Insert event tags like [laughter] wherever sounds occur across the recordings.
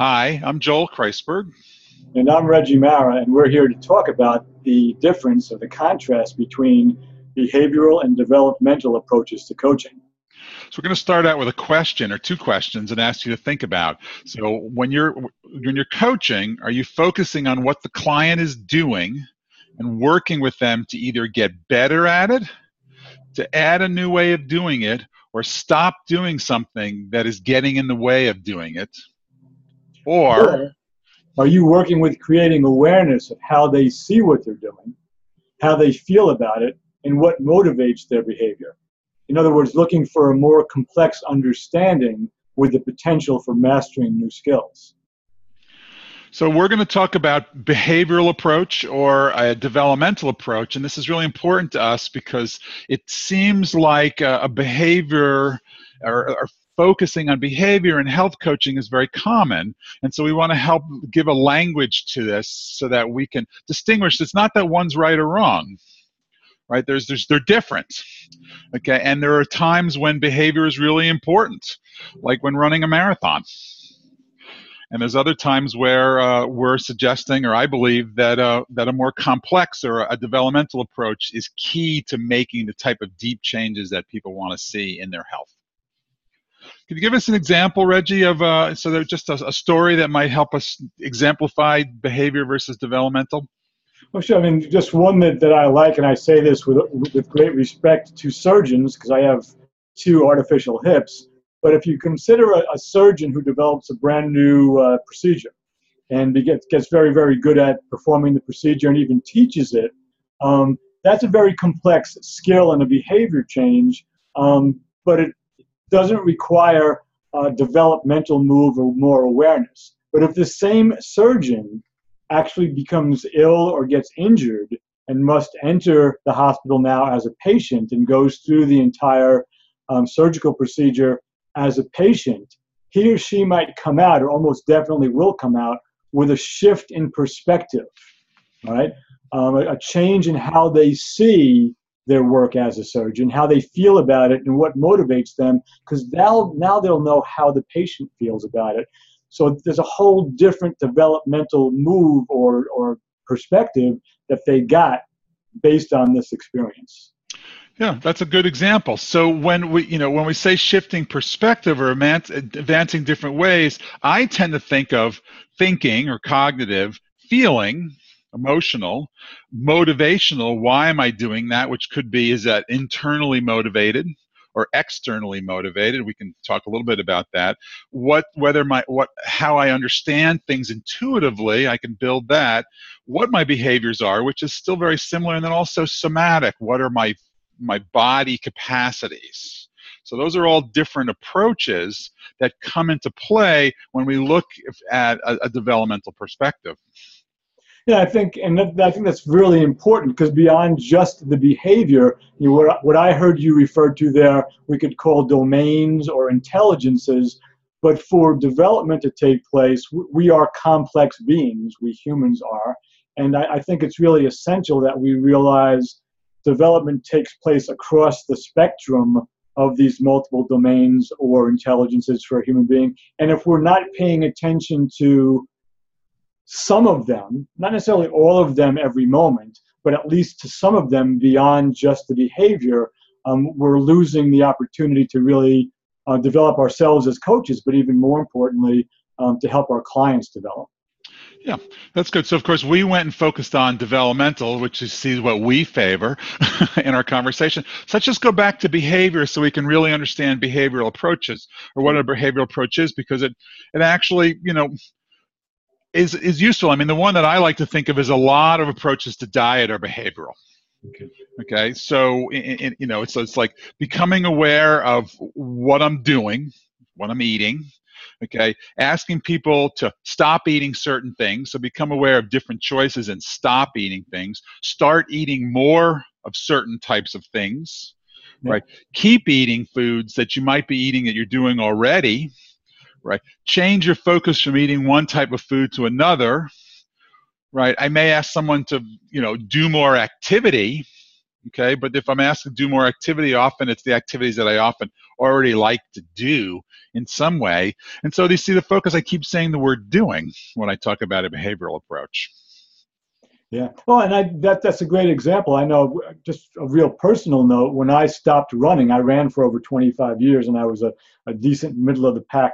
Hi, I'm Joel Kreisberg. And I'm Reggie Marra, and we're here to talk about the difference or the contrast between behavioral and developmental approaches to coaching. So we're going to start out with a question or two questions and ask you to think about. So when you're when you're coaching, are you focusing on what the client is doing and working with them to either get better at it, to add a new way of doing it, or stop doing something that is getting in the way of doing it? Or are you working with creating awareness of how they see what they're doing, how they feel about it, and what motivates their behavior? In other words, looking for a more complex understanding with the potential for mastering new skills. So we're going to talk about behavioral approach or a developmental approach, and this is really important to us because it seems like a, a behavior or, or, focusing on behavior and health coaching is very common. And so we want to help give a language to this so that we can distinguish. It's not that one's right or wrong, right? There's, there's, they're different, okay? And there are times when behavior is really important, like when running a marathon. And there's other times where uh, we're suggesting, or I believe, that, uh, that a more complex or a developmental approach is key to making the type of deep changes that people want to see in their health. Can you give us an example, Reggie, of uh, so there's just a, a, story that might help us exemplify behavior versus developmental? Well, sure. I mean, just one that, that I like, and I say this with, with great respect to surgeons because I have two artificial hips. But if you consider a, a surgeon who develops a brand new uh, procedure and gets, gets very, very good at performing the procedure and even teaches it, um, that's a very complex skill and a behavior change. Um, but it doesn't require a developmental move or more awareness. But if the same surgeon actually becomes ill or gets injured and must enter the hospital now as a patient and goes through the entire um, surgical procedure as a patient, he or she might come out, or almost definitely will come out, with a shift in perspective, right? Um, a, a change in how they see their work as a surgeon, how they feel about it, and what motivates them, because now now they'll know how the patient feels about it. So there's a whole different developmental move or or perspective that they got based on this experience. Yeah, that's a good example. So when we, you know, when we say shifting perspective or advancing different ways, I tend to think of thinking or cognitive, feeling, emotional, motivational. Why am I doing that? Which could be is that internally motivated or externally motivated. We can talk a little bit about that. What whether my what how I understand things intuitively, I can build that. What my behaviors are, which is still very similar, and then also somatic. What are my my body capacities? So those are all different approaches that come into play when we look at a, a developmental perspective. Yeah, I think, and that, I think that's really important because beyond just the behavior, you know, what, what I heard you refer to there, we could call domains or intelligences. But for development to take place, we are complex beings, we humans are. And I, I think it's really essential that we realize development takes place across the spectrum of these multiple domains or intelligences for a human being. And if we're not paying attention to some of them, not necessarily all of them every moment, but at least to some of them beyond just the behavior, um, we're losing the opportunity to really uh, develop ourselves as coaches, but even more importantly, um, to help our clients develop. Yeah, that's good. So, of course, we went and focused on developmental, which is see what we favor [laughs] in our conversation. So, let's just go back to behavior so we can really understand behavioral approaches or what a behavioral approach is because it, it actually, you know, is is useful. I mean, the one that I like to think of is a lot of approaches to diet are behavioral. Okay. Okay. So, you know, it's it's like becoming aware of what I'm doing, what I'm eating. Okay. Asking people to stop eating certain things. So become aware of different choices and stop eating things. Start eating more of certain types of things. Yeah. Right. Keep eating foods that you might be eating that you're doing already right? Change your focus from eating one type of food to another, right? I may ask someone to, you know, do more activity, okay? But if i'm asked to do more activity often it's the activities that i often already like to do in some way. And so you see the focus? I keep saying the word doing when i talk about a behavioral approach. Yeah. Well and i that that's a great example. I know just a real personal note when i stopped running i ran for over 25 years and i was a, a decent middle of the pack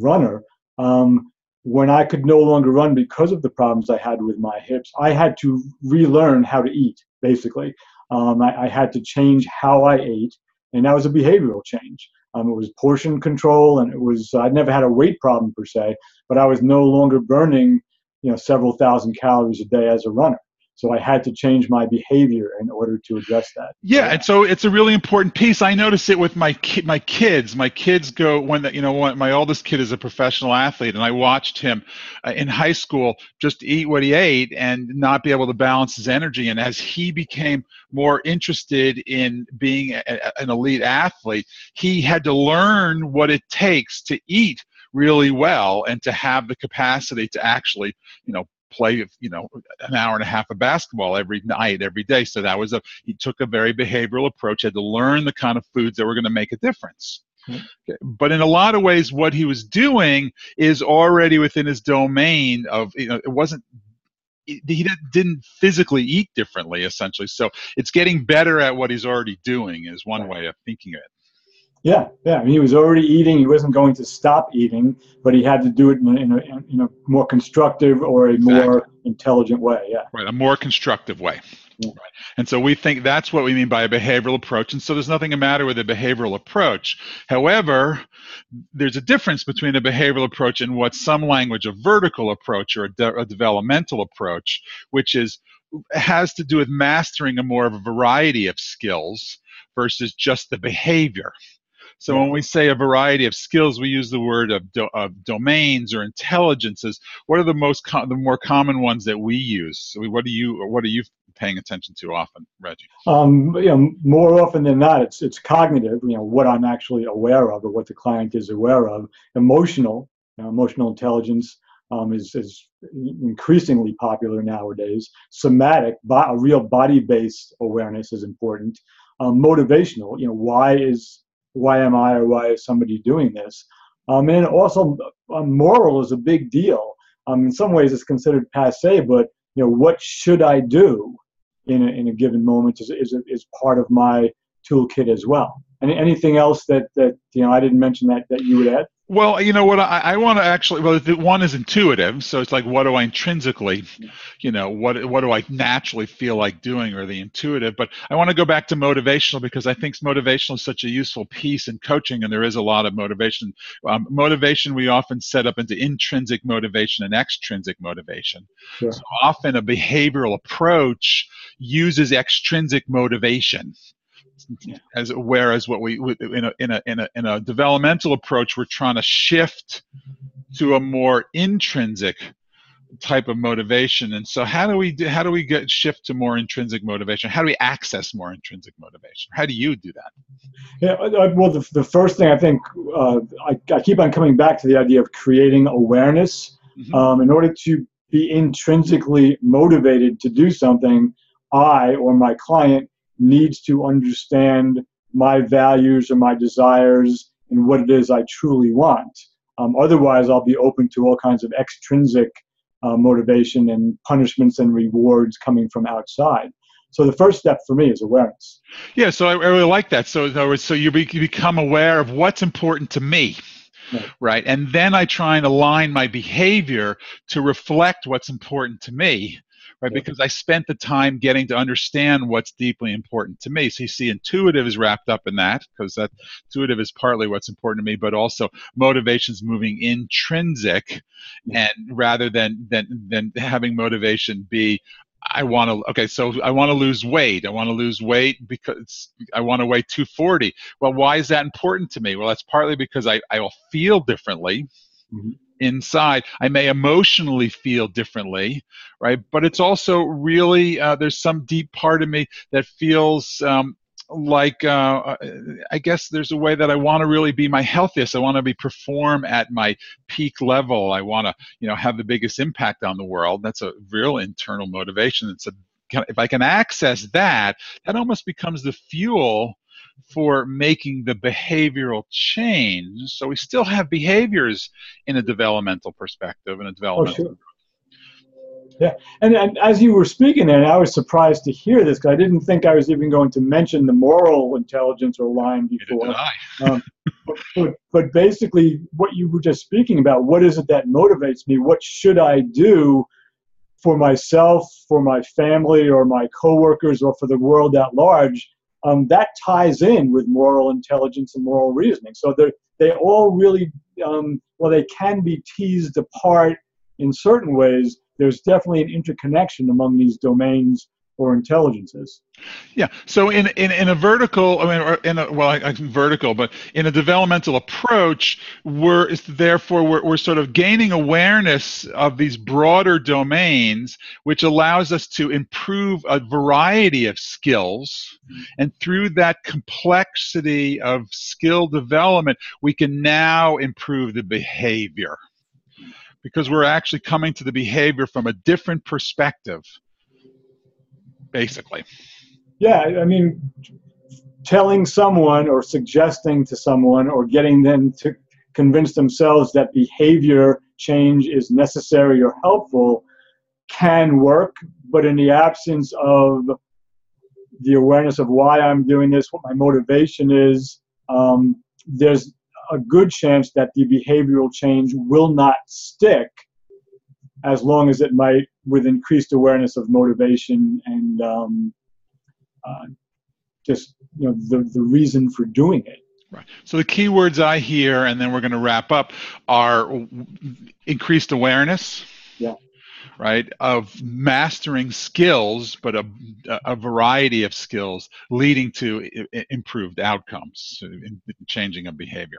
runner um, when I could no longer run because of the problems I had with my hips, I had to relearn how to eat, basically. Um, I, I, had to change how I ate, and that was a behavioral change. Um, it was portion control, and it was I'd never had a weight problem per se, but I was no longer burning, you know, several thousand calories a day as a runner. So I had to change my behavior in order to address that. Yeah, and so it's a really important piece. I notice it with my ki- my kids. My kids go when the, you know my oldest kid is a professional athlete, and I watched him uh, in high school just eat what he ate and not be able to balance his energy. And as he became more interested in being a, an elite athlete, he had to learn what it takes to eat really well and to have the capacity to actually you know play you know an hour and a half of basketball every night every day so that was a he took a very behavioral approach had to learn the kind of foods that were going to make a difference mm-hmm. okay. but in a lot of ways what he was doing is already within his domain of you know it wasn't he didn't physically eat differently essentially so it's getting better at what he's already doing is one way of thinking of it yeah, yeah. I mean, he was already eating. He wasn't going to stop eating, but he had to do it in a, in a, in a more constructive or a exactly. more intelligent way. Yeah. Right, a more constructive way. Yeah. Right. And so we think that's what we mean by a behavioral approach. And so there's nothing the matter with a behavioral approach. However, there's a difference between a behavioral approach and what some language a vertical approach or a, de- a developmental approach, which is has to do with mastering a more of a variety of skills versus just the behavior. So when we say a variety of skills, we use the word of, do, of domains or intelligences. What are the most the more common ones that we use? So what do you what are you paying attention to often, Reggie? Um, you know, more often than not, it's it's cognitive. You know, what I'm actually aware of or what the client is aware of. Emotional, you know, emotional intelligence. Um, is, is increasingly popular nowadays. Somatic, bo- a real body-based awareness is important. Um, motivational, you know, why is why am I or why is somebody doing this? Um, and also, uh, moral is a big deal. Um, in some ways, it's considered passe, but you know, what should I do in a, in a given moment is, is, is part of my toolkit as well. And anything else that, that you know I didn't mention that, that you would add? Well, you know what I, I want to actually. Well, the one is intuitive, so it's like what do I intrinsically, you know, what what do I naturally feel like doing, or the intuitive. But I want to go back to motivational because I think motivational is such a useful piece in coaching, and there is a lot of motivation. Um, motivation we often set up into intrinsic motivation and extrinsic motivation. Sure. So often a behavioral approach uses extrinsic motivation as whereas what we in a in a in a in a developmental approach we're trying to shift to a more intrinsic type of motivation. And so how do we do, how do we get shift to more intrinsic motivation? How do we access more intrinsic motivation? How do you do that? Yeah well the, the first thing i think uh, I, I keep on coming back to the idea of creating awareness. Mm-hmm. um, in order to be intrinsically motivated to do something i or my client needs to understand my values or my desires and what it is I truly want. Um, otherwise, I'll be open to all kinds of extrinsic uh, motivation and punishments and rewards coming from outside. So the first step for me is awareness. Yeah, so I, I really like that. So, in other words, so you, be, you become aware of what's important to me. Right. right. And then I try and align my behavior to reflect what's important to me right? Because I spent the time getting to understand what's deeply important to me. So you see, intuitive is wrapped up in that because that intuitive is partly what's important to me, but also motivation's moving intrinsic, and rather than than than having motivation be I want to okay, so I want to lose weight. I want to lose weight because I want to weigh 240. Well, why is that important to me? Well, that's partly because I I will feel differently. Mm-hmm inside. I may emotionally feel differently, right? But it's also really, uh, there's some deep part of me that feels um, like uh, I guess there's a way that I want to really be my healthiest. I want to be perform at my peak level. I want to, you know, have the biggest impact on the world. That's a real internal motivation. It's a if I can access that, that almost becomes the fuel for making the behavioral change. So we still have behaviors in a developmental perspective and a developmental. Oh, sure. Yeah, and, and as you were speaking there, I was surprised to hear this because I didn't think I was even going to mention the moral intelligence or line before. [laughs] um, but, but, but basically, what you were just speaking about, what is it that motivates me? What should I do for myself, for my family, or my coworkers, or for the world at large? Um, that ties in with moral intelligence and moral reasoning. So they all really, um, well, they can be teased apart in certain ways, there's definitely an interconnection among these domains or intelligences. Yeah. So in in, in a vertical, I mean, in a, well, I, I vertical, but in a developmental approach, we're therefore we're, we're sort of gaining awareness of these broader domains, which allows us to improve a variety of skills, mm-hmm. and through that complexity of skill development, we can now improve the behavior. Mm-hmm. Because we're actually coming to the behavior from a different perspective, basically. Yeah, I mean, telling someone or suggesting to someone or getting them to convince themselves that behavior change is necessary or helpful can work, but in the absence of the awareness of why I'm doing this, what my motivation is, um, there's a good chance that the behavioral change will not stick as long as it might with increased awareness of motivation and um, uh, just you know the, the reason for doing it Right. So the key words I hear, and then we're going to wrap up, are increased awareness. Yeah. Right. Of mastering skills, but a, a variety of skills leading to improved outcomes, in changing of behavior.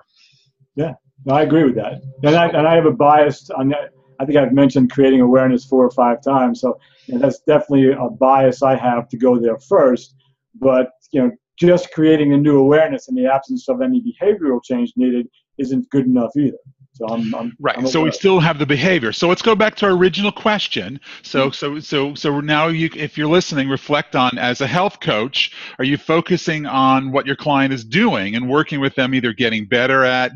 Yeah, no, I agree with that. And I, and I have a bias on that. I think I've mentioned creating awareness four or five times. So you know, that's definitely a bias I have to go there first. But you know, just creating a new awareness in the absence of any behavioral change needed isn't good enough either. So I'm, I'm right. I'm so we still have the behavior. So let's go back to our original question. So mm-hmm. so so so now you, if you're listening, reflect on as a health coach, are you focusing on what your client is doing and working with them, either getting better at,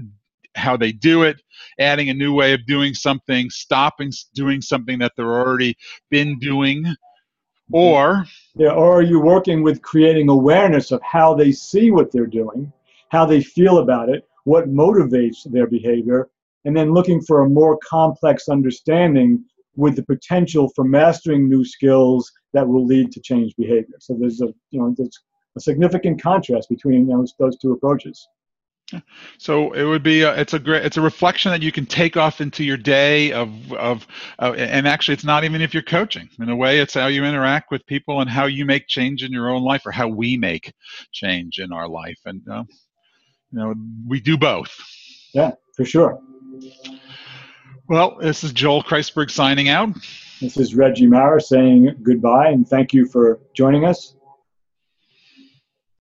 how they do it, adding a new way of doing something, stopping doing something that they're already been doing, mm-hmm. or yeah, or are you working with creating awareness of how they see what they're doing, how they feel about it, what motivates their behavior, and then looking for a more complex understanding with the potential for mastering new skills that will lead to change behavior. So there's a you know there's a significant contrast between those those two approaches. So it would be a, it's a great it's a reflection that you can take off into your day of of uh, and actually it's not even if you're coaching in a way it's how you interact with people and how you make change in your own life or how we make change in our life and uh, you know we do both. Yeah, for sure. Well, this is Joel Kreisberg signing out. This is Reggie Marra saying goodbye and thank you for joining us.